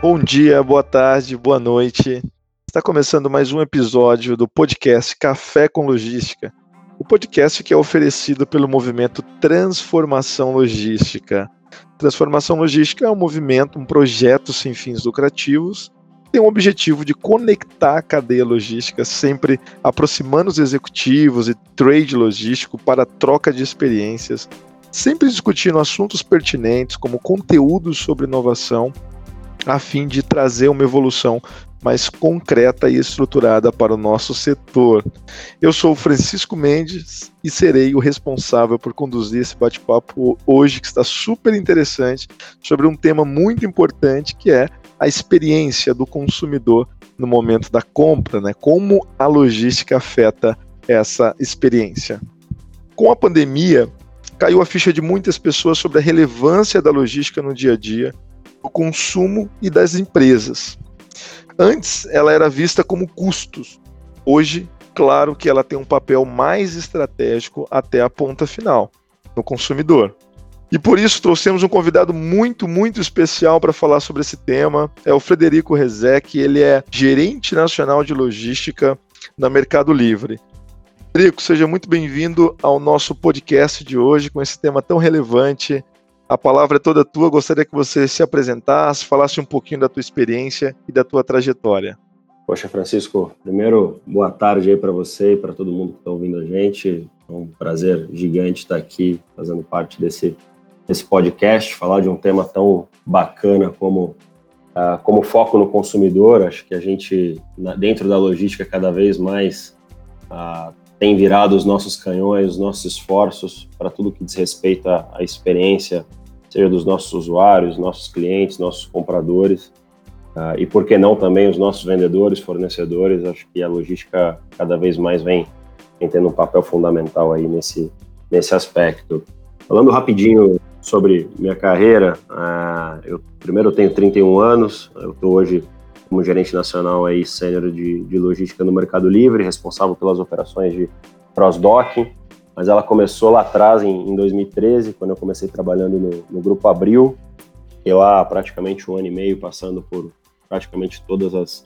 Bom dia, boa tarde, boa noite. Está começando mais um episódio do podcast Café com Logística. O podcast que é oferecido pelo movimento Transformação Logística. Transformação Logística é um movimento, um projeto sem fins lucrativos, tem o objetivo de conectar a cadeia logística, sempre aproximando os executivos e trade logístico para troca de experiências, sempre discutindo assuntos pertinentes como conteúdos sobre inovação a fim de trazer uma evolução mais concreta e estruturada para o nosso setor. Eu sou Francisco Mendes e serei o responsável por conduzir esse bate-papo hoje, que está super interessante, sobre um tema muito importante que é a experiência do consumidor no momento da compra, né? Como a logística afeta essa experiência. Com a pandemia, caiu a ficha de muitas pessoas sobre a relevância da logística no dia a dia do consumo e das empresas. Antes, ela era vista como custos. Hoje, claro que ela tem um papel mais estratégico até a ponta final, no consumidor. E por isso trouxemos um convidado muito, muito especial para falar sobre esse tema. É o Frederico Rezec, ele é gerente nacional de logística na Mercado Livre. Frederico, seja muito bem-vindo ao nosso podcast de hoje com esse tema tão relevante a palavra é toda tua. Gostaria que você se apresentasse, falasse um pouquinho da tua experiência e da tua trajetória. Poxa, Francisco, primeiro, boa tarde aí para você e para todo mundo que está ouvindo a gente. É um prazer gigante estar aqui fazendo parte desse, desse podcast, falar de um tema tão bacana como uh, como foco no consumidor. Acho que a gente, dentro da logística, cada vez mais uh, tem virado os nossos canhões, os nossos esforços para tudo que diz respeito à experiência seja dos nossos usuários, nossos clientes, nossos compradores, uh, e por que não também os nossos vendedores, fornecedores. Acho que a logística cada vez mais vem, vem tendo um papel fundamental aí nesse, nesse aspecto. Falando rapidinho sobre minha carreira, uh, eu primeiro eu tenho 31 anos, eu estou hoje como gerente nacional aí sênior de, de logística no Mercado Livre, responsável pelas operações de cross-docking, mas ela começou lá atrás, em, em 2013, quando eu comecei trabalhando no, no Grupo Abril, e lá praticamente um ano e meio passando por praticamente todas as,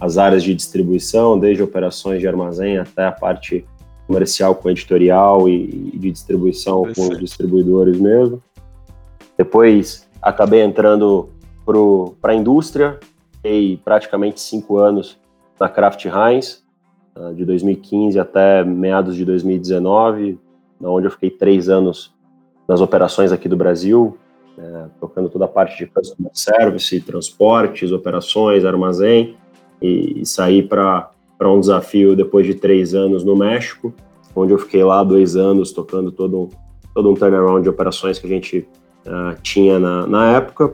as áreas de distribuição, desde operações de armazém até a parte comercial com editorial e, e de distribuição com os distribuidores mesmo. Depois acabei entrando para a indústria, fiquei praticamente cinco anos na Kraft Heinz, de 2015 até meados de 2019, onde eu fiquei três anos nas operações aqui do Brasil, é, tocando toda a parte de customer service, transportes, operações, armazém, e, e saí para um desafio depois de três anos no México, onde eu fiquei lá dois anos tocando todo um, todo um turnaround de operações que a gente uh, tinha na, na época,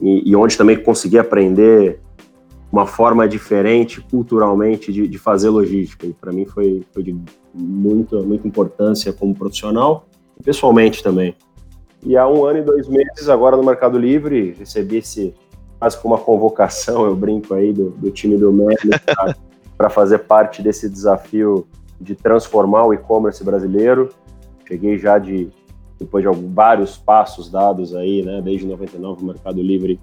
e, e onde também consegui aprender uma forma diferente culturalmente de, de fazer logística. E para mim foi, foi de muita, muita importância como profissional e pessoalmente também. E há um ano e dois meses, agora no Mercado Livre, recebi esse quase como uma convocação, eu brinco aí, do, do time do Médio para fazer parte desse desafio de transformar o e-commerce brasileiro. Cheguei já de, depois de vários passos dados aí, né, desde 99 o Mercado Livre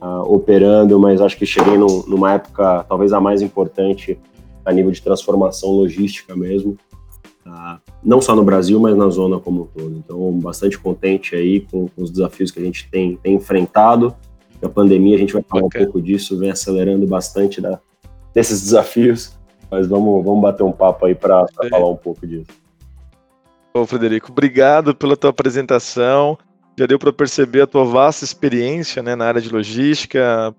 uh, operando, mas acho que cheguei no, numa época talvez a mais importante a nível de transformação logística mesmo, uh, não só no Brasil, mas na zona como um todo. Então, bastante contente aí com, com os desafios que a gente tem, tem enfrentado. A pandemia, a gente vai falar okay. um pouco disso, vem acelerando bastante da, desses desafios, mas vamos, vamos bater um papo aí para falar um pouco disso. Bom, Frederico, obrigado pela tua apresentação já deu para perceber a tua vasta experiência né, na área de logística,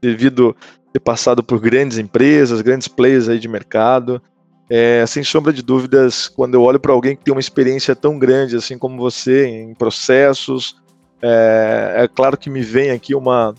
devido ter passado por grandes empresas, grandes players aí de mercado. É, sem sombra de dúvidas, quando eu olho para alguém que tem uma experiência tão grande assim como você em processos, é, é claro que me vem aqui uma,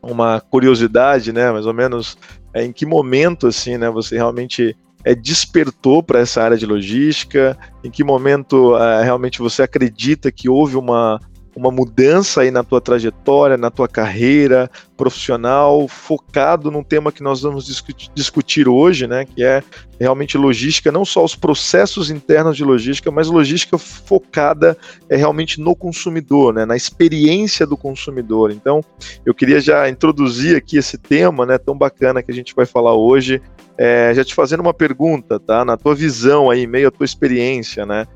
uma curiosidade, né, mais ou menos, é, em que momento assim, né, você realmente é, despertou para essa área de logística? Em que momento é, realmente você acredita que houve uma, uma mudança aí na tua trajetória, na tua carreira profissional, focado num tema que nós vamos discutir hoje, né, que é realmente logística, não só os processos internos de logística, mas logística focada é realmente no consumidor, né, na experiência do consumidor. Então, eu queria já introduzir aqui esse tema, né, tão bacana que a gente vai falar hoje, é, já te fazendo uma pergunta, tá, na tua visão aí, meio à tua experiência, né,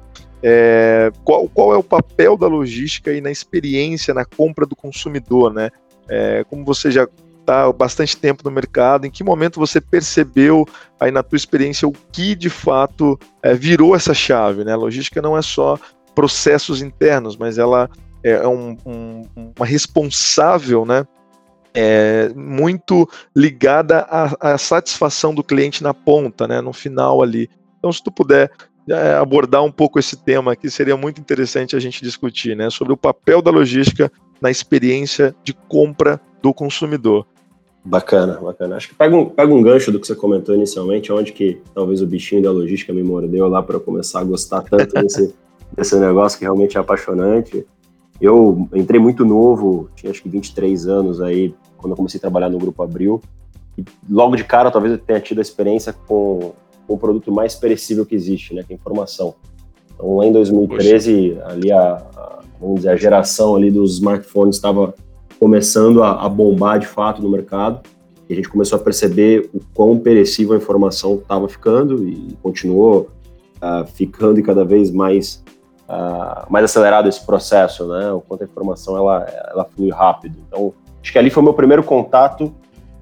é, qual, qual é o papel da logística aí na experiência, na compra do consumidor, né? É, como você já está bastante tempo no mercado, em que momento você percebeu aí na tua experiência o que de fato é, virou essa chave, né? A logística não é só processos internos, mas ela é, é um, um, uma responsável, né? É, muito ligada à, à, satisfação do cliente na ponta, né, no final ali. Então, se tu puder abordar um pouco esse tema aqui, seria muito interessante a gente discutir, né, sobre o papel da logística na experiência de compra do consumidor. Bacana, bacana. Acho que pega um, pega um gancho do que você comentou inicialmente, onde que talvez o bichinho da logística me mordeu lá para começar a gostar tanto desse, desse negócio que realmente é apaixonante. Eu entrei muito novo, tinha acho que 23 anos aí, quando eu comecei a trabalhar no Grupo Abril. E logo de cara, talvez eu tenha tido a experiência com o produto mais perecível que existe, né, que é informação. Então, lá em 2013, Poxa. ali a, a, vamos dizer, a geração ali dos smartphones estava começando a, a, bombar de fato no mercado. E a gente começou a perceber o quão perecível a informação estava ficando e continuou uh, ficando e cada vez mais uh, mais acelerado esse processo, né? O quanto a informação ela ela flui rápido. Então, acho que ali foi o meu primeiro contato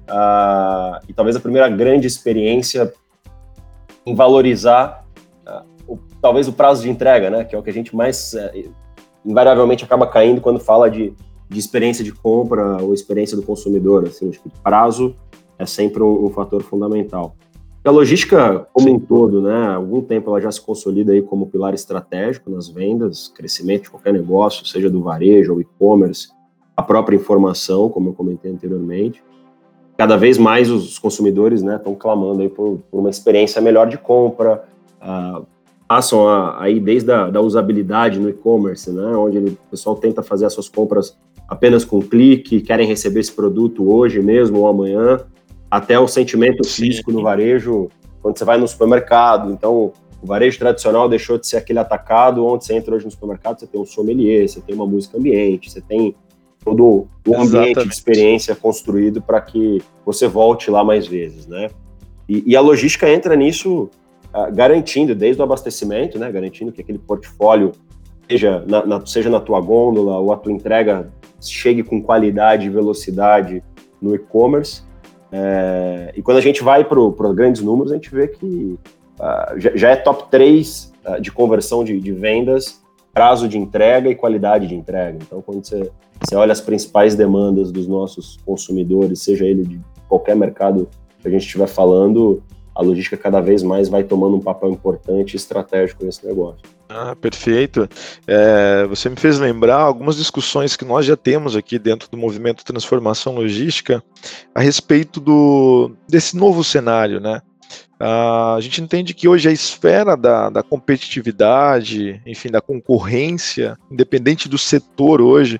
uh, e talvez a primeira grande experiência em valorizar uh, o, talvez o prazo de entrega, né? Que é o que a gente mais uh, invariavelmente acaba caindo quando fala de, de experiência de compra ou experiência do consumidor. Assim, acho que prazo é sempre um, um fator fundamental. A logística como Sim. um todo, né? Há algum tempo ela já se consolida aí como pilar estratégico nas vendas, crescimento de qualquer negócio, seja do varejo ou e-commerce, a própria informação, como eu comentei anteriormente cada vez mais os consumidores estão né, clamando aí por, por, uma experiência melhor de compra, uh, passam a, aí desde a da usabilidade no e-commerce, né, onde o pessoal tenta fazer as suas compras apenas com um clique, querem receber esse produto hoje mesmo ou amanhã, até o sentimento físico no varejo, quando você vai no supermercado. Então, o varejo tradicional deixou de ser aquele atacado onde você entra hoje no supermercado, você tem um sommelier, você tem uma música ambiente, você tem todo o ambiente Exatamente. de experiência construído para que você volte lá mais vezes, né? E, e a logística entra nisso uh, garantindo, desde o abastecimento, né? Garantindo que aquele portfólio seja na, na, seja na tua gôndola ou a tua entrega chegue com qualidade e velocidade no e-commerce. É, e quando a gente vai para os grandes números, a gente vê que uh, já, já, é top 3 uh, de conversão de, de vendas prazo de entrega e qualidade de entrega. Então, quando você, você olha as principais demandas dos nossos consumidores, seja ele de qualquer mercado que a gente estiver falando, a logística cada vez mais vai tomando um papel importante e estratégico nesse negócio. Ah, perfeito. É, você me fez lembrar algumas discussões que nós já temos aqui dentro do movimento Transformação Logística a respeito do, desse novo cenário, né? Uh, a gente entende que hoje a esfera da, da, competitividade, enfim, da concorrência, independente do setor hoje,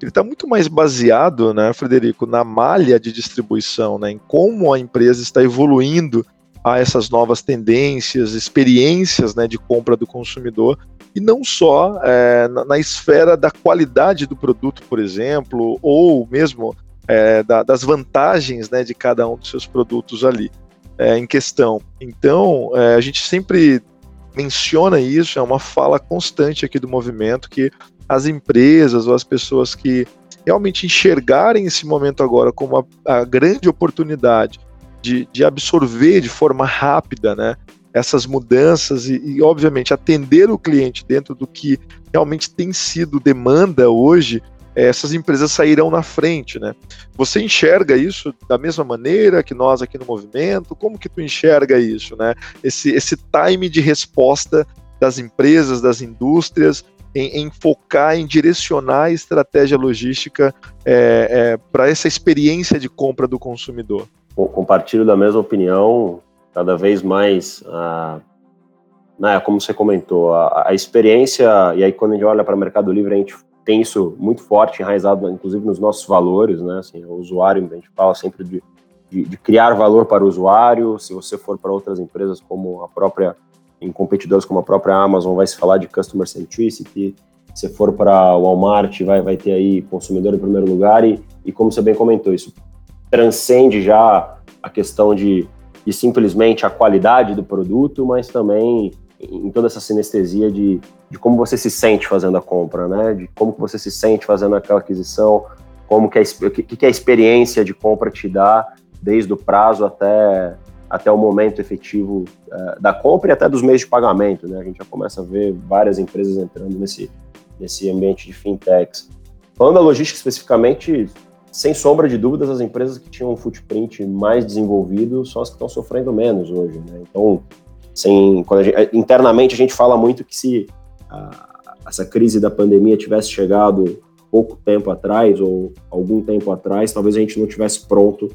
ele está muito mais baseado, né, Frederico, na malha de distribuição, né, em como a empresa está evoluindo a essas novas tendências, experiências né, de compra do consumidor, e não só é, na, na, esfera da qualidade do produto, por exemplo, ou mesmo é, da, das vantagens né, de cada um dos seus produtos ali é, em questão. Então, é, a gente sempre menciona isso, é uma fala constante aqui do movimento, que as empresas ou as pessoas que realmente enxergarem esse momento agora como a, a grande oportunidade de, de, absorver de forma rápida né, essas mudanças e, e, obviamente, atender o cliente dentro do que realmente tem sido demanda hoje, essas empresas sairão na frente, né? Você enxerga isso da mesma maneira que nós aqui no movimento? Como que tu enxerga isso, né? Esse, esse time de resposta das empresas, das indústrias, em, em focar, em direcionar a estratégia logística é, é, para essa experiência de compra do consumidor. Compartilho da mesma opinião, cada vez mais, ah, né, como você comentou, a, a experiência, e aí quando a gente olha para o Mercado Livre, a gente tem isso muito forte, enraizado, inclusive, nos nossos valores, né? Assim, o usuário, a gente fala sempre de, de, de criar valor para o usuário. Se você for para outras empresas como a própria, em competidores como a própria Amazon, vai se falar de customer centricity. Se for para o Walmart, vai, vai ter aí consumidor em primeiro lugar. E, e como você bem comentou, isso transcende já a questão de, de simplesmente a qualidade do produto, mas também em toda essa sinestesia de, de como você se sente fazendo a compra, né? De como você se sente fazendo aquela aquisição, como que, a, que, que a experiência de compra te dá, desde o prazo até, até o momento efetivo uh, da compra e até dos meios de pagamento, né? A gente já começa a ver várias empresas entrando nesse, nesse ambiente de fintechs. Falando da logística especificamente, sem sombra de dúvidas, as empresas que tinham um footprint mais desenvolvido são as que estão sofrendo menos hoje, né? Então, sem, a gente, eh, internamente a gente fala muito que se a, essa crise da pandemia tivesse chegado pouco tempo atrás ou algum tempo atrás, talvez a gente não tivesse pronto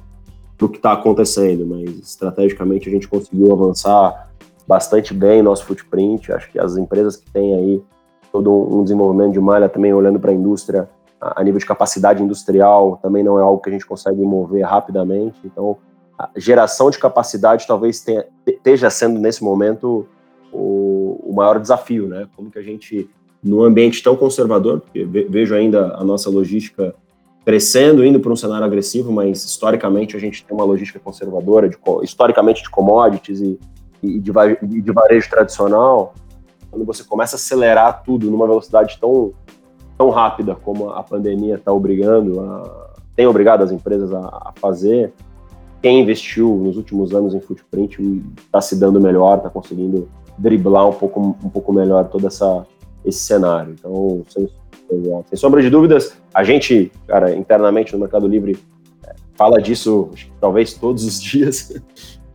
para o que está acontecendo, mas estrategicamente a gente conseguiu avançar bastante bem nosso footprint. Acho que as empresas que têm aí todo um desenvolvimento de malha também olhando para a indústria a nível de capacidade industrial também não é algo que a gente consegue mover rapidamente. Então, a geração de capacidade talvez tenha, esteja sendo nesse momento o, o, maior desafio, né? Como que a gente, num ambiente tão conservador, porque vejo ainda a nossa logística crescendo, indo para um cenário agressivo, mas historicamente a gente tem uma logística conservadora, de, historicamente de commodities e, e de, de varejo tradicional, quando você começa a acelerar tudo numa velocidade tão, tão rápida como a pandemia está obrigando, a, tem obrigado as empresas a, a fazer, quem investiu nos últimos anos em footprint está se dando melhor, está conseguindo driblar um pouco, um pouco melhor todo essa, esse cenário. Então, sem, sem sombra de dúvidas, a gente, cara, internamente no Mercado Livre, é, fala disso talvez todos os dias.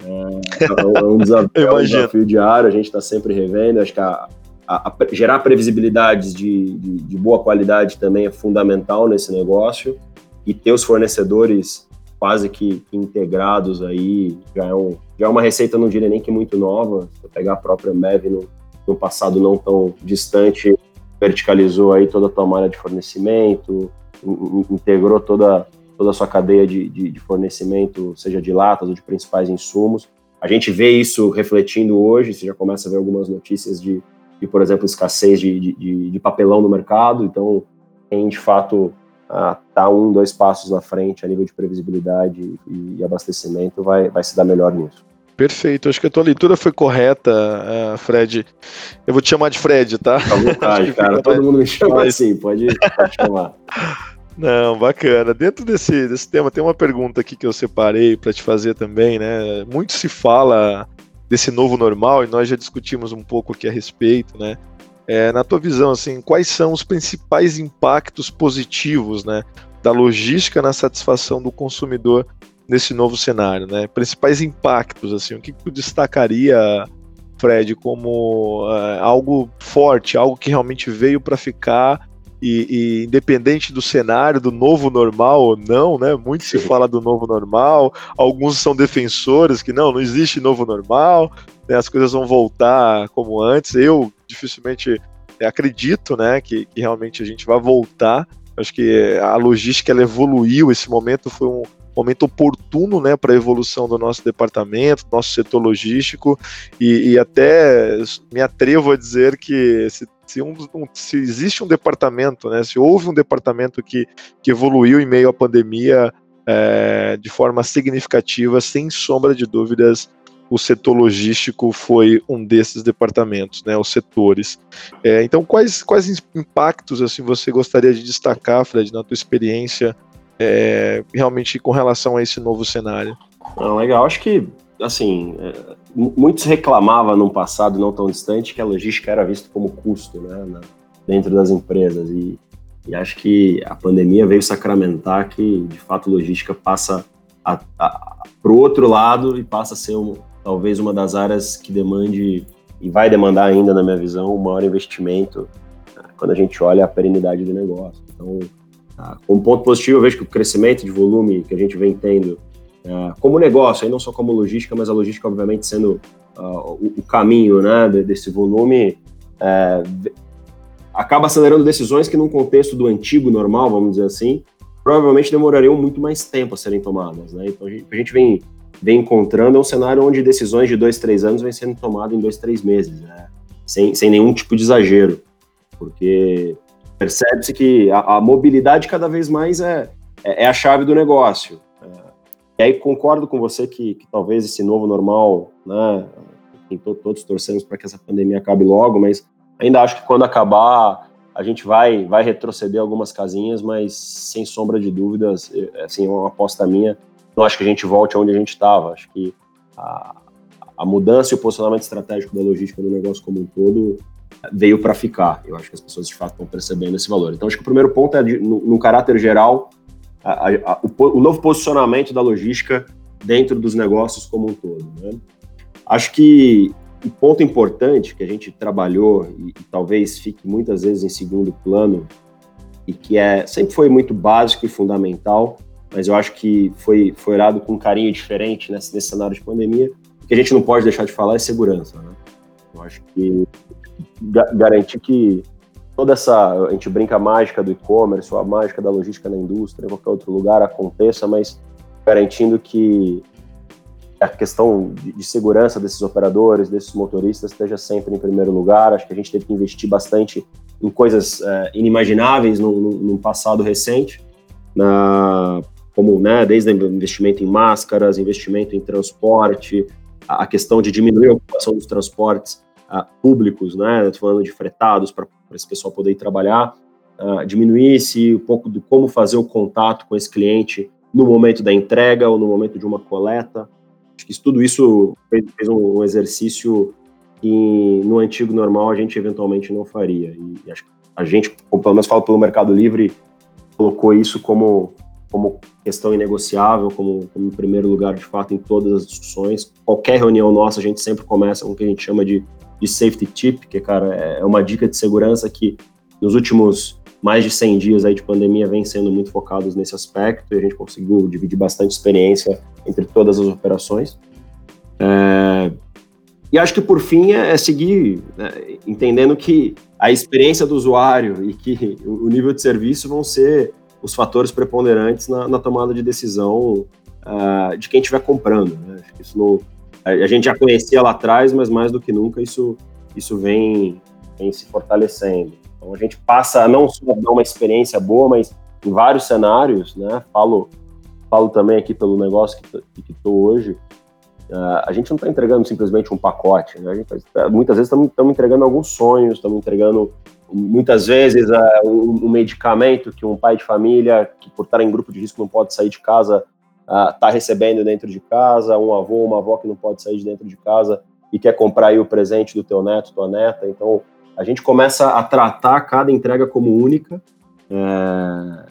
É, é um desafio, é um desafio diário, a gente está sempre revendo. Acho que a, a, a, gerar previsibilidades de, de, de boa qualidade também é fundamental nesse negócio e ter os fornecedores quase que, integrados aí, já é, um, já é uma receita, não diria nem que muito nova, se eu pegar a própria Mev no, no passado não tão distante, verticalizou aí toda a tua malha de fornecimento, integrou toda, toda a sua cadeia de, de, de, fornecimento, seja de latas ou de principais insumos. A gente vê isso refletindo hoje, você já começa a ver algumas notícias de, de por exemplo, escassez de, de, de papelão no mercado, então quem de fato tá um, dois passos na frente a nível de previsibilidade e, abastecimento, vai, vai se dar melhor nisso. Perfeito, acho que a tua leitura foi correta, uh, Fred. Eu vou te chamar de Fred, tá? À vontade, cara, todo mundo me chama Mas... assim, pode, pode chamar. Não, bacana. Dentro desse, desse tema, tem uma pergunta aqui que eu separei para te fazer também, né? Muito se fala desse novo normal e nós já discutimos um pouco aqui a respeito, né? É, na tua visão, assim, quais são os principais impactos positivos, né, da logística na satisfação do consumidor nesse novo cenário, né? Principais impactos, assim, o que, tu destacaria, Fred, como uh, algo forte, algo que realmente veio para ficar e, e, independente do cenário, do novo normal ou não, né? Muito se fala do novo normal, alguns são defensores que não, não existe novo normal, né, as coisas vão voltar como antes. Eu dificilmente é, acredito, né, que, que realmente a gente vai voltar. Acho que a logística ela evoluiu. Esse momento foi um momento oportuno, né, para a evolução do nosso departamento, do nosso setor logístico e, e até me atrevo a dizer que se se, um, se, existe um departamento, né, se houve um departamento que, que evoluiu em meio à pandemia é, de forma significativa, sem sombra de dúvidas, o setor logístico foi um desses departamentos, né, os setores. É, então, quais, quais impactos assim você gostaria de destacar, Fred, na tua experiência, é, realmente com relação a esse novo cenário? Não, legal, acho que assim é, muitos reclamavam no passado não tão distante que a logística era vista como custo, né, na, dentro das empresas e, e acho que a pandemia veio sacramentar que de fato logística passa para o outro lado e passa a ser um, talvez uma das áreas que demande e vai demandar ainda, na minha visão, um maior investimento né, quando a gente olha a perenidade do negócio. Então, tá, como ponto positivo, eu vejo que o crescimento de volume que a gente vem tendo é, como negócio, aí não só como logística, mas a logística, obviamente, sendo o, caminho né, desse volume, é, acaba acelerando decisões que, num contexto do antigo normal, vamos dizer assim, provavelmente demorariam muito mais tempo a serem tomadas. Né? Então, a gente vem, vem encontrando um cenário onde decisões de dois, três anos vêm sendo tomadas em dois, três meses, né? sem, sem nenhum tipo de exagero, porque percebe-se que a, a, mobilidade cada vez mais é, é, é a chave do negócio. É, e aí concordo com você que, que talvez esse novo normal, né, todos torcemos para que essa pandemia acabe logo, mas ainda acho que quando acabar a gente vai vai retroceder algumas casinhas, mas sem sombra de dúvidas, é, assim, uma aposta minha, não acho que a gente volte aonde a gente estava. Acho que a, a mudança e o posicionamento estratégico da logística no negócio como um todo veio para ficar. Eu acho que as pessoas de fato estão percebendo esse valor. Então, acho que o primeiro ponto é, no, no caráter geral, a, a, o, o, novo posicionamento da logística dentro dos negócios como um todo. Né? Acho que um ponto importante que a gente trabalhou e, e, talvez fique muitas vezes em segundo plano e que é sempre foi muito básico e fundamental, mas eu acho que foi foi olhado com um carinho diferente nesse, nesse cenário de pandemia. O que a gente não pode deixar de falar é segurança. Né? Eu acho que ga garantir que toda essa a gente brinca a mágica do e-commerce ou a mágica da logística na indústria, em qualquer outro lugar aconteça, mas garantindo que a questão de, segurança desses operadores, desses motoristas, esteja sempre em primeiro lugar. Acho que a gente teve que investir bastante em coisas é, inimagináveis no, passado recente, na, como né, desde investimento em máscaras, investimento em transporte, a, questão de diminuir a ocupação dos transportes uh, públicos, né? Falando de fretados para esse pessoal poder ir trabalhar, uh, diminuísse um pouco do como fazer o contato com esse cliente no momento da entrega ou no momento de uma coleta. Acho que tudo isso fez, fez um, um, exercício que no antigo normal a gente eventualmente não faria. E, e acho que a gente, pelo menos falo pelo Mercado Livre, colocou isso como, como questão inegociável, como, como em primeiro lugar, de fato, em todas as discussões. Qualquer reunião nossa, a gente sempre começa com o que a gente chama de, de safety tip, que, cara, é uma dica de segurança que nos últimos mais de 100 dias aí de pandemia vem sendo muito focados nesse aspecto e a gente conseguiu dividir bastante experiência entre todas as operações. É, e acho que por fim é, é seguir né, entendendo que a experiência do usuário e que o nível de serviço vão ser os fatores preponderantes na, na tomada de decisão uh, de quem estiver comprando. Né? Isso não, a, gente já conhecia lá atrás, mas mais do que nunca isso, isso vem, vem se fortalecendo. Então a gente passa a não só dar uma experiência boa, mas em vários cenários, né? Falo, falo também aqui pelo negócio que estou hoje. Uh, a gente não está entregando simplesmente um pacote, né? Tá, muitas vezes estamos entregando alguns sonhos, estamos entregando muitas vezes uh, um, um, medicamento que um pai de família que por estar em grupo de risco não pode sair de casa está uh, recebendo dentro de casa, um avô, uma avó que não pode sair de dentro de casa e quer comprar aí o presente do teu neto, tua neta. Então a gente começa a tratar cada entrega como única é,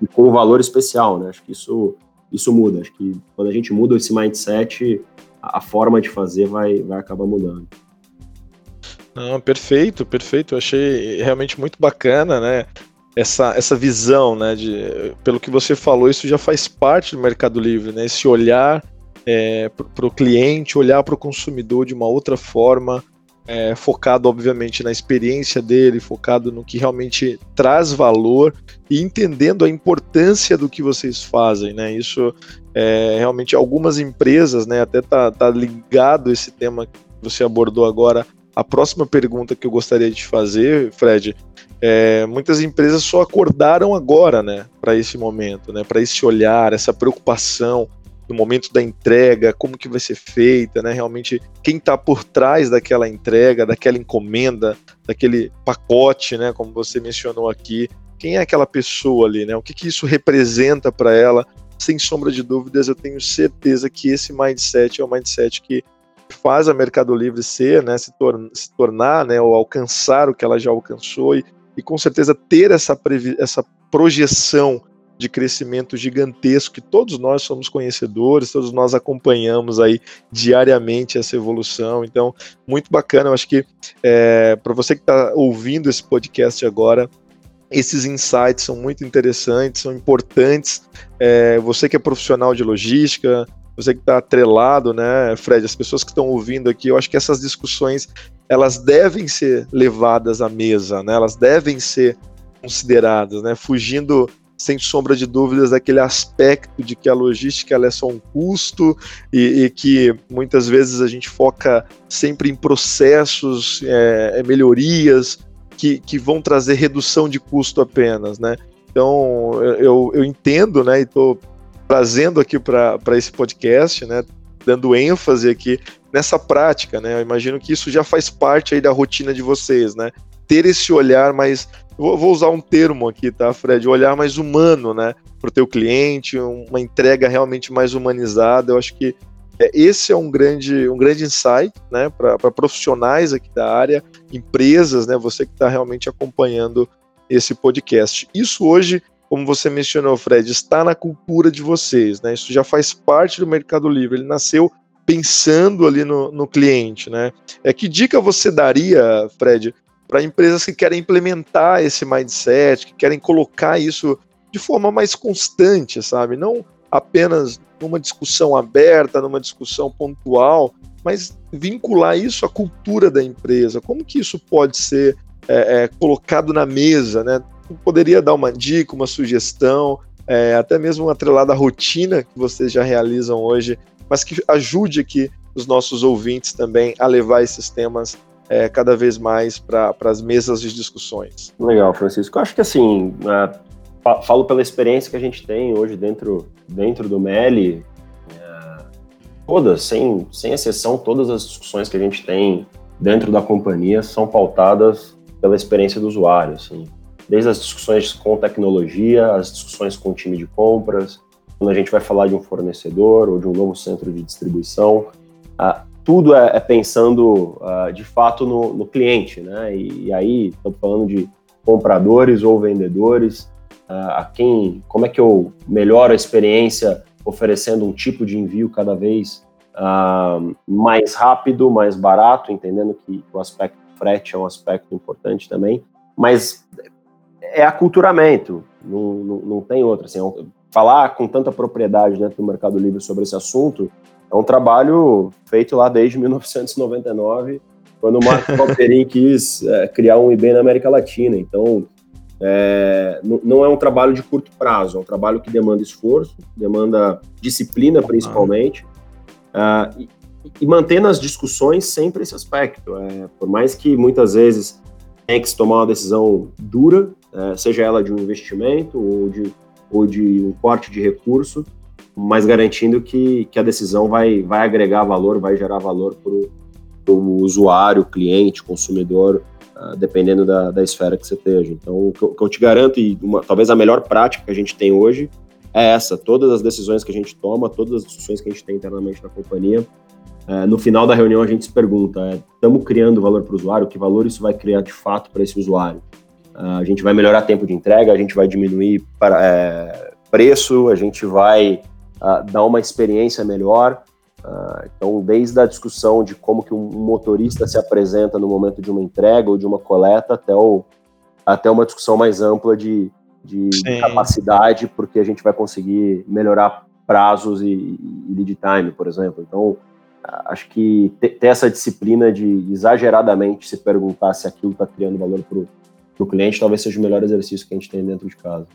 e com um valor especial, né? Acho que isso, isso muda. Acho que quando a gente muda esse mindset, a, a forma de fazer vai, vai acabar mudando. Não, perfeito, perfeito. Eu achei realmente muito bacana, né? Essa, essa visão, né? De, pelo que você falou, isso já faz parte do Mercado Livre, né? Esse olhar é, para o cliente, olhar para o consumidor de uma outra forma, é, focado, obviamente, na experiência dele, focado no que realmente traz valor e entendendo a importância do que vocês fazem, né? Isso é, realmente algumas empresas, né? Até tá, tá ligado esse tema que você abordou agora. A próxima pergunta que eu gostaria de fazer, Fred, é, muitas empresas só acordaram agora, né, para esse momento, né, para esse olhar, essa preocupação no momento da entrega, como que vai ser feita, né? Realmente quem está por trás daquela entrega, daquela encomenda, daquele pacote, né? Como você mencionou aqui, quem é aquela pessoa ali, né? O que, que isso representa para ela? Sem sombra de dúvidas, eu tenho certeza que esse mindset é o mindset que faz a Mercado Livre ser, né? Se, tor se tornar, né? Ou alcançar o que ela já alcançou e, e com certeza ter essa, essa projeção de crescimento gigantesco que todos nós somos conhecedores, todos nós acompanhamos aí diariamente essa evolução. Então, muito bacana. Eu acho que é, para você que está ouvindo esse podcast agora, esses insights são muito interessantes, são importantes. É, você que é profissional de logística, você que está atrelado, né, Fred, as pessoas que estão ouvindo aqui, eu acho que essas discussões elas devem ser levadas à mesa, né? Elas devem ser consideradas, né? Fugindo sem sombra de dúvidas daquele aspecto de que a logística ela é só um custo e, e que muitas vezes a gente foca sempre em processos, é, é melhorias que, que vão trazer redução de custo apenas, né? Então eu, eu entendo, né? E estou trazendo aqui para esse podcast, né? Dando ênfase aqui nessa prática, né? Eu imagino que isso já faz parte aí da rotina de vocês, né? Ter esse olhar mais, vou, usar um termo aqui, tá, Fred? Olhar mais humano, né? Para o teu cliente, uma entrega realmente mais humanizada. Eu acho que é, esse é um grande, um grande insight, né? Para profissionais aqui da área, empresas, né? Você que está realmente acompanhando esse podcast. Isso hoje como você mencionou, Fred, está na cultura de vocês, né? Isso já faz parte do Mercado Livre. Ele nasceu pensando ali no, no cliente, né? É que dica você daria, Fred, para empresas que querem implementar esse mindset, que querem colocar isso de forma mais constante, sabe? Não apenas numa discussão aberta, numa discussão pontual, mas vincular isso à cultura da empresa. Como que isso pode ser é, é, colocado na mesa, né? Poderia dar uma dica, uma sugestão, é, até mesmo atrelada à rotina que vocês já realizam hoje, mas que ajude aqui os nossos ouvintes também a levar esses temas é, cada vez mais para as mesas de discussões. Legal, Francisco. Eu acho que assim, falo pela experiência que a gente tem hoje dentro, dentro do MELI, é, todas, sem, sem exceção, todas as discussões que a gente tem dentro da companhia são pautadas pela experiência do usuário. Assim desde as discussões com tecnologia, as discussões com o time de compras, quando a gente vai falar de um fornecedor ou de um novo centro de distribuição, uh, tudo é, é pensando uh, de fato no, no, cliente, né? E, e aí estamos falando de compradores ou vendedores, uh, a quem, como é que eu melhoro a experiência oferecendo um tipo de envio cada vez mais rápido, mais barato, entendendo que o aspecto frete é um aspecto importante também, mas é aculturamento, não, não, não tem outra. Assim, é falar com tanta propriedade dentro do Mercado Livre sobre esse assunto é um trabalho feito lá desde 1999, quando o Marco Galperin quis é, criar um IB na América Latina. Então, é, não é um trabalho de curto prazo, é um trabalho que demanda esforço, demanda disciplina principalmente, uh, e, e manter nas discussões sempre esse aspecto. É, por mais que muitas vezes tenha que se tomar uma decisão dura, seja ela de um investimento ou de, ou de um corte de recurso, mas garantindo que, que a decisão vai, vai agregar valor, vai gerar valor para o usuário, cliente, consumidor, uh, dependendo da, da esfera que você esteja. Então, o que, eu, que eu te garanto, e uma, talvez a melhor prática que a gente tem hoje, é essa. Todas as decisões que a gente toma, todas as discussões que a gente tem internamente na companhia, é, no final da reunião a gente se pergunta: estamos é, criando valor para o usuário? Que valor isso vai criar de fato para esse usuário? A gente vai melhorar tempo de entrega, a gente vai diminuir para, é, preço, a gente vai uh, dar uma experiência melhor. Uh, então, desde a discussão de como que um motorista se apresenta no momento de uma entrega ou de uma coleta, até, o, até uma discussão mais ampla de, de capacidade, porque a gente vai conseguir melhorar prazos e, e lead time, por exemplo. Então, acho que ter essa disciplina de exageradamente se perguntar se aquilo está criando valor para o para o cliente, talvez seja o melhor exercício que a gente tem dentro de casa.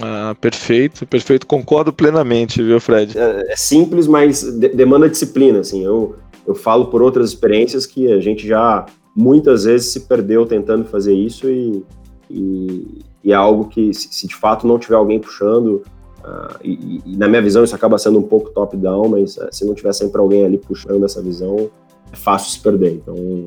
Ah, perfeito, perfeito. Concordo plenamente, viu, Fred? É, é simples, mas de demanda disciplina. Assim, eu, eu falo por outras experiências que a gente já muitas vezes se perdeu tentando fazer isso e, e, e é algo que, se, se, de fato não tiver alguém puxando, uh, e, e, na minha visão isso acaba sendo um pouco top-down, mas uh, se não tiver sempre alguém ali puxando essa visão, é fácil se perder. Então,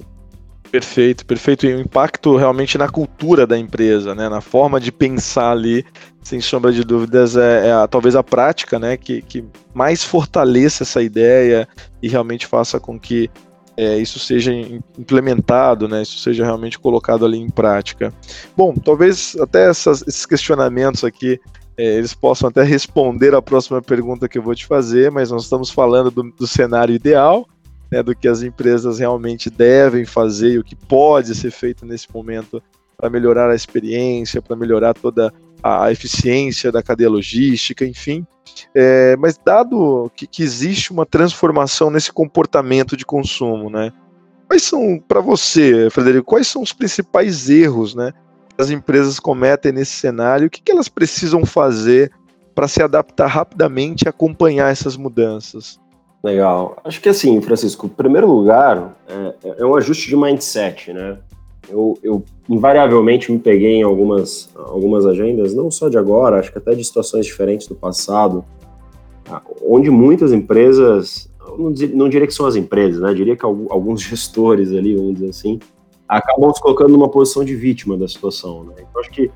Perfeito, perfeito. E o impacto realmente na cultura da empresa, né? Na forma de pensar ali, sem sombra de dúvidas, é, é a, talvez a prática, né? Que, que mais fortaleça essa ideia e realmente faça com que é, isso seja implementado, né? Isso seja realmente colocado ali em prática. Bom, talvez até essas, esses questionamentos aqui é, eles possam até responder a próxima pergunta que eu vou te fazer, mas nós estamos falando do, do cenário ideal né, do que as empresas realmente devem fazer e o que pode ser feito nesse momento para melhorar a experiência, para melhorar toda a eficiência da cadeia logística, enfim. É, mas dado que, que, existe uma transformação nesse comportamento de consumo, né? Quais são, para você, Frederico, quais são os principais erros, né, que as empresas cometem nesse cenário? O que, que elas precisam fazer para se adaptar rapidamente e acompanhar essas mudanças? Legal. Acho que assim, Francisco, em primeiro lugar, é, é um ajuste de mindset, né? Eu, eu, invariavelmente me peguei em algumas, algumas agendas, não só de agora, acho que até de situações diferentes do passado, tá? onde muitas empresas, não, não diria que são as empresas, né? diria que alguns gestores ali, vamos dizer assim, acabam se colocando numa posição de vítima da situação. Né? Então, acho que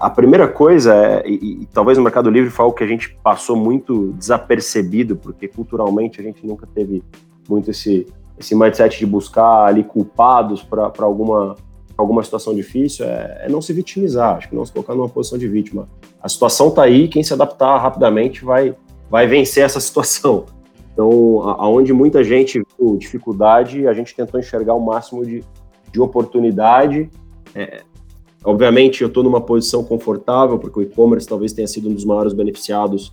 a, primeira coisa é, e, e, talvez no Mercado Livre foi algo que a gente passou muito desapercebido, porque culturalmente a gente nunca teve muito esse, esse mindset de buscar ali culpados para alguma, alguma situação difícil, é, é, não se vitimizar, acho que não se colocar numa posição de vítima. A situação está aí, quem se adaptar rapidamente vai, vai vencer essa situação. Então, aonde muita gente viu dificuldade, a gente tentou enxergar o máximo de, de oportunidade. É, obviamente, eu estou numa posição confortável, porque o e-commerce talvez tenha sido um dos maiores beneficiados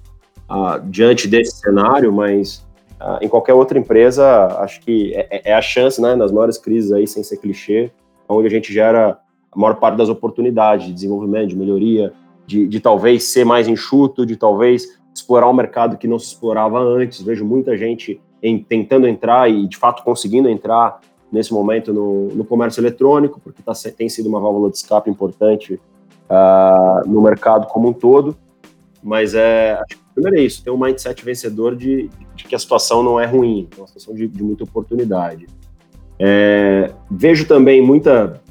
uh, diante desse cenário, mas Uh, em qualquer outra empresa, acho que é, é, é, a chance, né, nas maiores crises aí, sem ser clichê, onde a gente gera a maior parte das oportunidades de desenvolvimento, de melhoria, de, de talvez ser mais enxuto, de talvez explorar um mercado que não se explorava antes. Vejo muita gente em, tentando entrar e, de fato, conseguindo entrar nesse momento no, no comércio eletrônico, porque tá, tem sido uma válvula de escape importante uh, no mercado como um todo. Mas é, acho que primeiro é isso, ter um mindset vencedor de, de que a situação não é ruim, é uma situação de, de muita oportunidade. É, vejo também muita,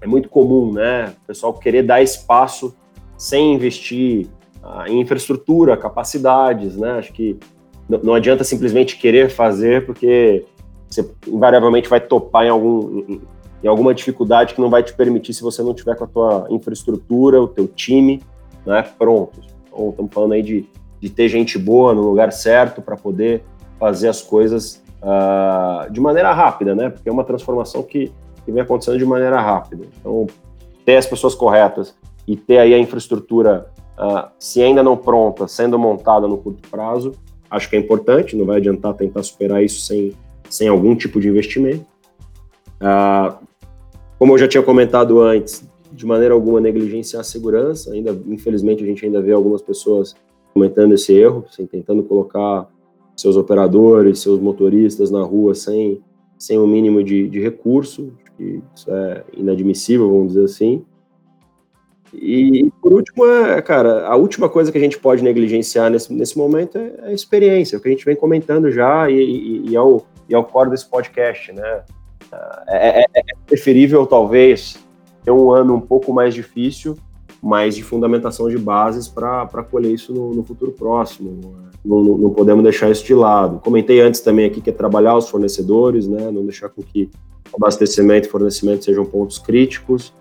é muito comum, né, o pessoal querer dar espaço sem investir ah, em infraestrutura, capacidades, né, acho que não, não adianta simplesmente querer fazer porque você invariavelmente vai topar em algum em, em alguma dificuldade que não vai te permitir se você não tiver com a tua infraestrutura, o teu time, né, prontos. Então, estamos falando aí de de ter gente boa no lugar certo para poder fazer as coisas uh, de maneira rápida, né? Porque é uma transformação que, que vem acontecendo de maneira rápida. Então, ter as pessoas corretas e ter aí a infraestrutura, uh, se ainda não pronta, sendo montada no curto prazo, acho que é importante. Não vai adiantar tentar superar isso sem, sem algum tipo de investimento. Uh, como eu já tinha comentado antes, de maneira alguma negligenciar a segurança. Ainda, infelizmente, a gente ainda vê algumas pessoas cometendo esse erro, assim, tentando colocar seus operadores, seus motoristas na rua sem, sem o um mínimo de, de recurso, isso é inadmissível, vamos dizer assim. E, por último, é, cara, a última coisa que a gente pode negligenciar nesse, nesse momento é a experiência, o que a gente vem comentando já e, e, e, é, o, e é o core desse podcast, né? É, é, é preferível, talvez, ter um ano um pouco mais difícil mas de fundamentação de bases para colher isso no, no futuro próximo. Não, não, não, podemos deixar isso de lado. Comentei antes também aqui que é trabalhar os fornecedores, né, não deixar com que abastecimento e fornecimento sejam pontos críticos.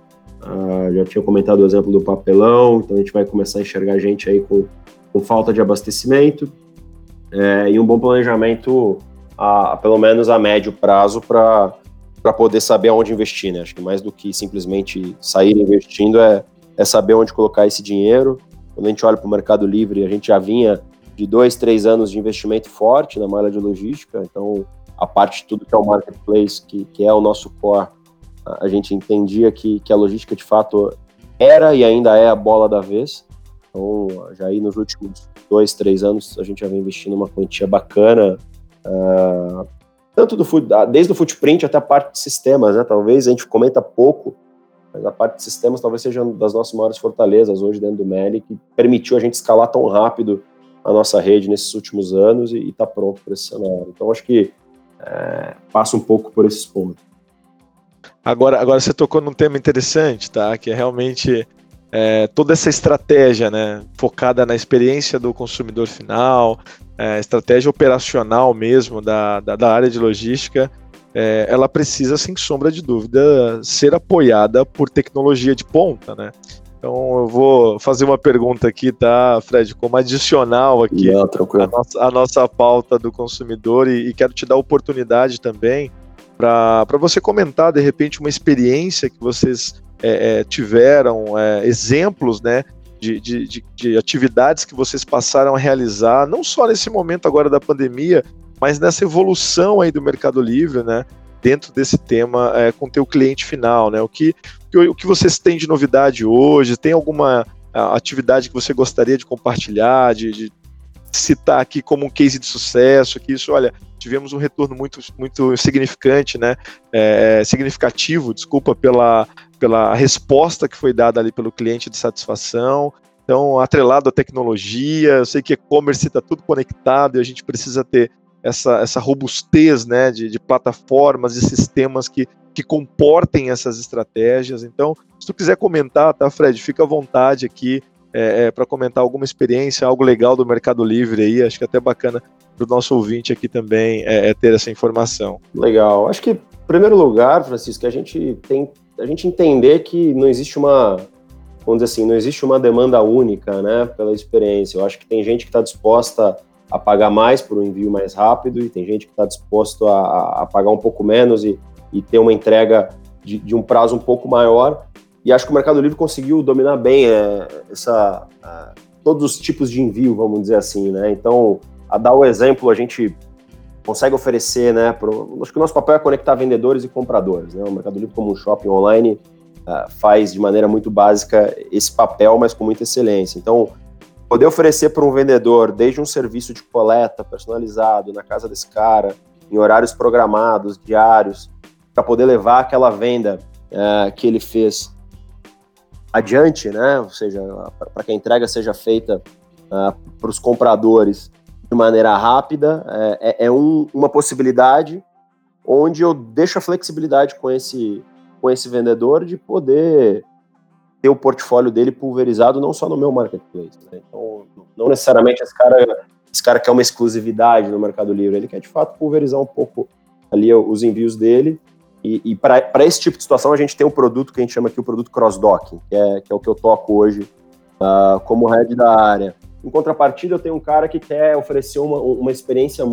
Uh, já tinha comentado o exemplo do papelão, então a gente vai começar a enxergar gente aí com, com falta de abastecimento é, e um bom planejamento, a, a, pelo menos a médio prazo, para poder saber aonde investir. Né? Acho que mais do que simplesmente sair investindo é é saber onde colocar esse dinheiro. Quando a gente olha para o Mercado Livre, a gente já vinha de dois, três anos de investimento forte na malha de logística, então a parte de tudo que é o marketplace, que, que é o nosso core, a gente entendia que, que a logística de fato era e ainda é a bola da vez. Então, já aí nos últimos dois, três anos, a gente já vem investindo uma quantia bacana, uh, tanto do desde o footprint até a parte de sistemas, né? Talvez a gente comenta pouco, mas a parte de sistemas talvez seja uma das nossas maiores fortalezas hoje dentro do Meli, que permitiu a gente escalar tão rápido a nossa rede nesses últimos anos e está pronto para esse cenário. Então, acho que é, passa um pouco por esses pontos. Agora, agora você tocou num tema interessante, tá? Que é realmente é, toda essa estratégia, né? Focada na experiência do consumidor final, é, estratégia operacional mesmo da, da, da área de logística é, ela precisa, sem sombra de dúvida, ser apoiada por tecnologia de ponta, né? Então eu vou fazer uma pergunta aqui, tá, Fred, como adicional aqui a, nossa, nossa pauta do consumidor e, e quero te dar a oportunidade também para você comentar de repente uma experiência que vocês é, é, tiveram, é, exemplos, né, de, de, de, de, atividades que vocês passaram a realizar, não só nesse momento agora da pandemia, mas nessa evolução aí do Mercado Livre, né? Dentro desse tema é, com o teu cliente final, né? O que, o que vocês têm de novidade hoje? Tem alguma atividade que você gostaria de compartilhar, de, de citar aqui como um case de sucesso, que isso, olha, tivemos um retorno muito, muito significante, né? É, significativo, desculpa, pela, pela resposta que foi dada ali pelo cliente de satisfação. Então, atrelado à tecnologia, eu sei que e-commerce está tudo conectado e a gente precisa ter essa, essa robustez né, de, de plataformas e sistemas que, que comportem essas estratégias. Então, se tu quiser comentar, tá, Fred, fica à vontade aqui é, é, para comentar alguma experiência, algo legal do Mercado Livre aí, acho que é até bacana para o nosso ouvinte aqui também é, é, ter essa informação. Legal. Acho que, em primeiro lugar, Francisco, a gente tem a gente entender que não existe uma, vamos dizer assim, não existe uma demanda única, né, pela experiência. Eu acho que tem gente que está disposta a pagar mais por um envio mais rápido e tem gente que está disposto a, a, pagar um pouco menos e, e ter uma entrega de, de, um prazo um pouco maior. E acho que o Mercado Livre conseguiu dominar bem é, essa, todos os tipos de envio, vamos dizer assim, né? Então, a dar o exemplo, a gente consegue oferecer, né? Pro, acho que o nosso papel é conectar vendedores e compradores, né? O Mercado Livre, como um shopping online, uh, faz de maneira muito básica esse papel, mas com muita excelência. Então, poder oferecer para um vendedor desde um serviço de coleta personalizado na casa desse cara, em horários programados, diários, para poder levar aquela venda uh, que ele fez adiante, né? Ou seja, para que a entrega seja feita uh, para os compradores de maneira rápida, é, é, é um, uma possibilidade onde eu deixo a flexibilidade com esse, com esse vendedor de poder ter o portfólio dele pulverizado não só no meu marketplace. Né? Então, não necessariamente esse cara, esse cara quer uma exclusividade no Mercado Livre, ele quer de fato pulverizar um pouco ali os envios dele. E, e para esse tipo de situação, a gente tem um produto que a gente chama aqui o produto cross-docking, que é, que é o que eu toco hoje uh, como head da área. Em contrapartida, eu tenho um cara que quer oferecer uma, uma experiência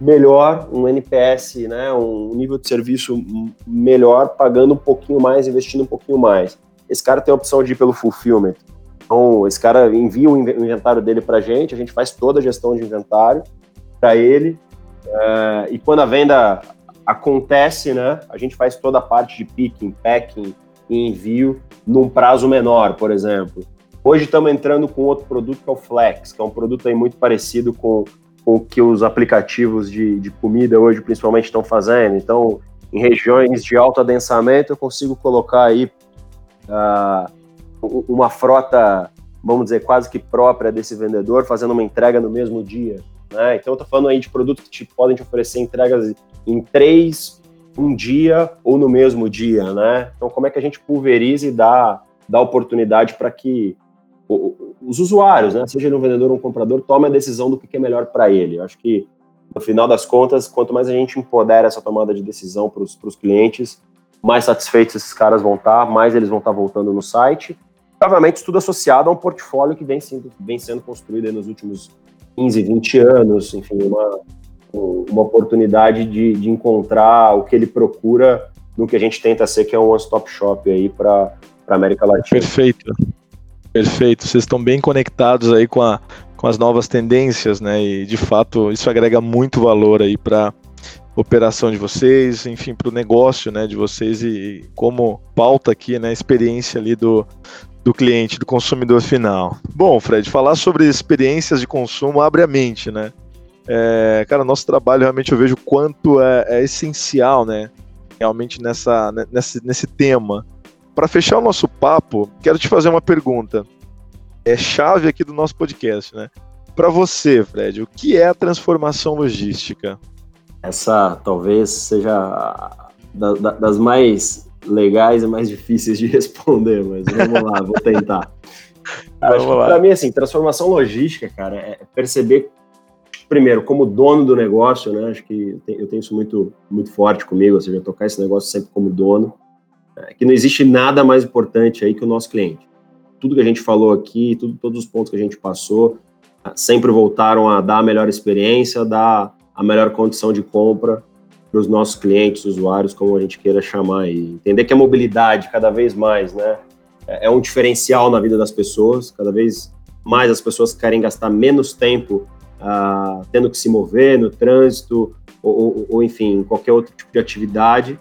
melhor, um NPS, né, um nível de serviço melhor, pagando um pouquinho mais, investindo um pouquinho mais. Esse cara tem a opção de ir pelo fulfillment. Então, esse cara envia o inventário dele para a gente, a gente faz toda a gestão de inventário para ele. Uh, e quando a venda acontece, né, a gente faz toda a parte de picking, packing e envio num prazo menor, por exemplo. Hoje estamos entrando com outro produto que é o Flex, que é um produto aí muito parecido com, com o que os aplicativos de, de comida hoje principalmente estão fazendo. Então, em regiões de alto adensamento, eu consigo colocar aí uh, uma frota, vamos dizer, quase que própria desse vendedor, fazendo uma entrega no mesmo dia. Né? Então, eu estou falando aí de produtos que te, podem te oferecer entregas em três, um dia ou no mesmo dia. Né? Então, como é que a gente pulveriza e dá, dá oportunidade para que os usuários, né, seja ele um vendedor ou um comprador, tome a decisão do que é melhor para ele. Eu acho que, no final das contas, quanto mais a gente empodera essa tomada de decisão para os clientes, mais satisfeitos esses caras vão estar, tá, mais eles vão estar tá voltando no site. Obviamente, tudo associado a um portfólio que vem sendo, vem sendo construído nos últimos 15, 20 anos, enfim, uma, uma oportunidade de, de encontrar o que ele procura no que a gente tenta ser, que é um one-stop shop aí para a América Latina. Perfeito. Perfeito, vocês estão bem conectados aí com, a, com as novas tendências, né? E de fato isso agrega muito valor aí para operação de vocês, enfim, para o negócio, né, de vocês e como pauta aqui, né, experiência ali do, do cliente, do consumidor final. Bom, Fred, falar sobre experiências de consumo abre a mente, né? É, cara, nosso trabalho realmente eu vejo quanto é, é essencial, né? Realmente nessa, nesse, nesse tema. Para fechar o nosso papo, quero te fazer uma pergunta. É chave aqui do nosso podcast, né? Para você, Fred, o que é a transformação logística? Essa talvez seja da, da, das mais legais e mais difíceis de responder, mas vamos lá, vou tentar. Para mim, assim, transformação logística, cara, é perceber, primeiro, como dono do negócio, né? Acho que eu tenho isso muito, muito forte comigo, ou seja, tocar esse negócio sempre como dono. É que não existe nada mais importante aí que o nosso cliente. Tudo que a gente falou aqui, tudo, todos os pontos que a gente passou, sempre voltaram a dar a melhor experiência, dar a melhor condição de compra para os nossos clientes, usuários, como a gente queira chamar, e entender que a mobilidade cada vez mais, né, é, é um diferencial na vida das pessoas. Cada vez mais as pessoas querem gastar menos tempo uh, tendo que se mover no trânsito ou, ou, ou, enfim, qualquer outro tipo de atividade.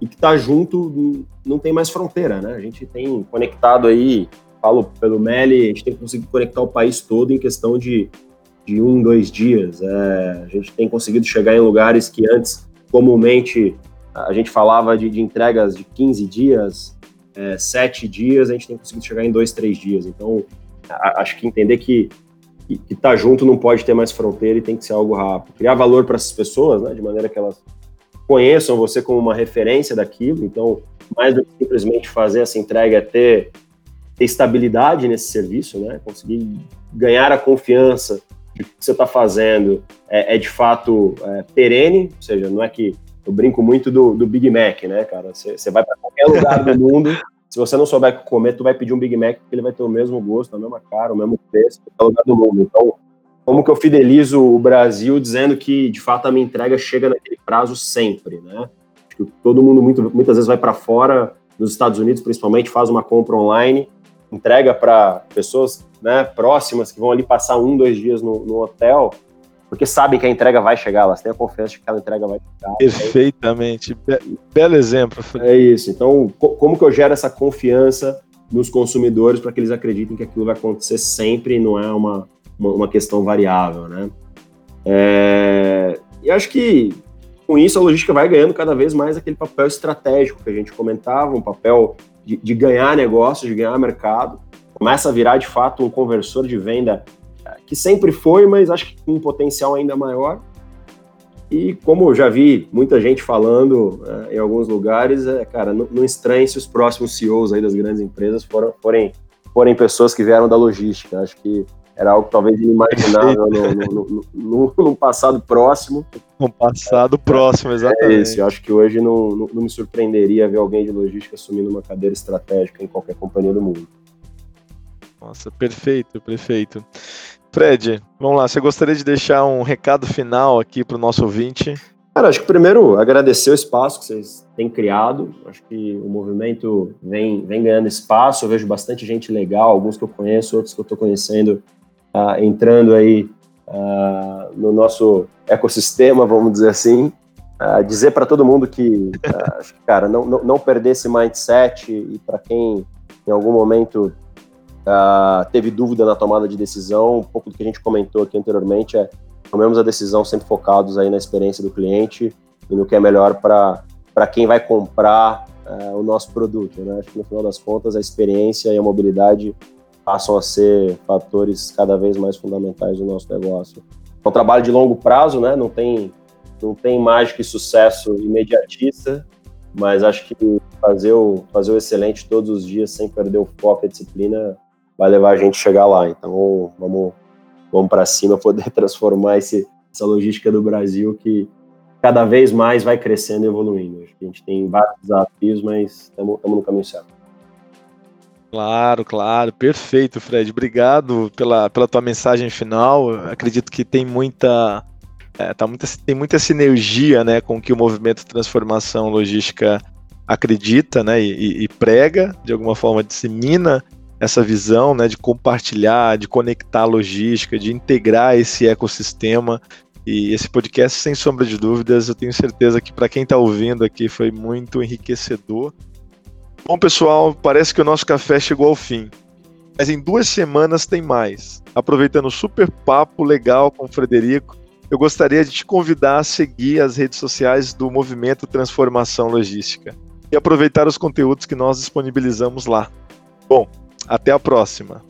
E que está junto não tem mais fronteira, né? A gente tem conectado aí, falo pelo Meli, a gente tem conseguido conectar o país todo em questão de, de um, dois dias. É, a gente tem conseguido chegar em lugares que antes, comumente, a gente falava de, de entregas de 15 dias, é, 7 dias, a gente tem conseguido chegar em dois, três dias. Então, a, acho que entender que estar tá junto não pode ter mais fronteira e tem que ser algo rápido. Criar valor para essas pessoas, né, de maneira que elas conheçam você como uma referência daquilo. Então, mais do que simplesmente fazer essa entrega é ter, ter estabilidade nesse serviço, né? Conseguir ganhar a confiança que você está fazendo é, é, de fato é, perene, ou seja, não é que eu brinco muito do, do Big Mac, né, cara? Você, você vai para qualquer lugar do mundo, se você não souber comer, tu vai pedir um Big Mac porque ele vai ter o mesmo gosto, a mesma cara, o mesmo preço, em qualquer lugar do mundo. Então, como que eu fidelizo o Brasil dizendo que de fato a minha entrega chega naquele prazo sempre, né? Acho que todo mundo muito, muitas vezes vai para fora, nos Estados Unidos principalmente, faz uma compra online, entrega para pessoas né, próximas que vão ali passar um, dois dias no, no, hotel, porque sabem que a entrega vai chegar, elas têm a confiança de que aquela entrega vai chegar. Perfeitamente, Be belo exemplo. É isso. Então, co como que eu gero essa confiança nos consumidores para que eles acreditem que aquilo vai acontecer sempre, não é uma uma, uma questão variável, né? É, e acho que com isso a logística vai ganhando cada vez mais aquele papel estratégico que a gente comentava, um papel de, de ganhar negócio, de ganhar mercado, começa a virar de fato um conversor de venda é, que sempre foi, mas acho que com um potencial ainda maior. E como eu já vi muita gente falando é, em alguns lugares, é, cara, não, não estranhe se os próximos CEOs aí das grandes empresas forem, forem pessoas que vieram da logística. Acho que era algo talvez inimaginável no, no, no, passado próximo. No passado próximo, exatamente. É isso, eu acho que hoje não, não, não, me surpreenderia ver alguém de logística assumindo uma cadeira estratégica em qualquer companhia do mundo. Nossa, perfeito, perfeito. Fred, vamos lá, você gostaria de deixar um recado final aqui para o nosso ouvinte? Cara, acho que primeiro agradecer o espaço que vocês têm criado. Acho que o movimento vem, vem ganhando espaço. Eu vejo bastante gente legal, alguns que eu conheço, outros que eu estou conhecendo uh, entrando aí uh, no nosso ecossistema, vamos dizer assim, uh, dizer para todo mundo que, cara, não, não, não, perder esse mindset e para quem em algum momento teve dúvida na tomada de decisão, um pouco do que a gente comentou aqui anteriormente é tomemos a decisão sempre focados aí na experiência do cliente e no que é melhor para quem vai comprar o nosso produto, né? Acho que no final das contas a experiência e a mobilidade passam a ser fatores cada vez mais fundamentais do nosso negócio. É um trabalho de longo prazo, né? Não tem, não tem mágica e sucesso imediatista, mas acho que fazer o, fazer o excelente todos os dias sem perder o foco e a disciplina vai levar a gente a chegar lá. Então vamos, vamos para cima poder transformar esse, essa logística do Brasil que cada vez mais vai crescendo e evoluindo. A gente tem vários desafios, mas estamos no caminho certo. Claro, claro, perfeito, Fred. Obrigado pela, pela tua mensagem final. acredito que tem muita, é, tá muita, tem muita sinergia né, com o que o movimento Transformação Logística acredita né, e, e prega, de alguma forma dissemina essa visão né, de compartilhar, de conectar a logística, de integrar esse ecossistema. E esse podcast, sem sombra de dúvidas, eu tenho certeza que para quem está ouvindo aqui foi muito enriquecedor Bom, pessoal, parece que o nosso café chegou ao fim. Mas em duas semanas tem mais. Aproveitando o super papo legal com o Frederico, eu gostaria de te convidar a seguir as redes sociais do Movimento Transformação Logística e aproveitar os conteúdos que nós disponibilizamos lá. Bom, até a próxima!